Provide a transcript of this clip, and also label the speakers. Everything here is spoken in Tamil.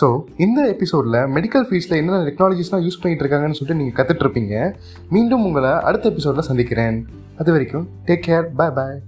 Speaker 1: ஸோ இந்த எபிசோடில் மெடிக்கல் ஃபீஸில் என்னென்ன டெக்னாலஜிஸ்லாம் யூஸ் பண்ணிகிட்டு இருக்காங்கன்னு சொல்லிட்டு நீங்கள் கற்றுட்ருப்பீங்க மீண்டும் உங்களை அடுத்த எபிசோடில் சந்திக்கிறேன். அது வரைக்கும் டேக் கேர் பாய் பாய்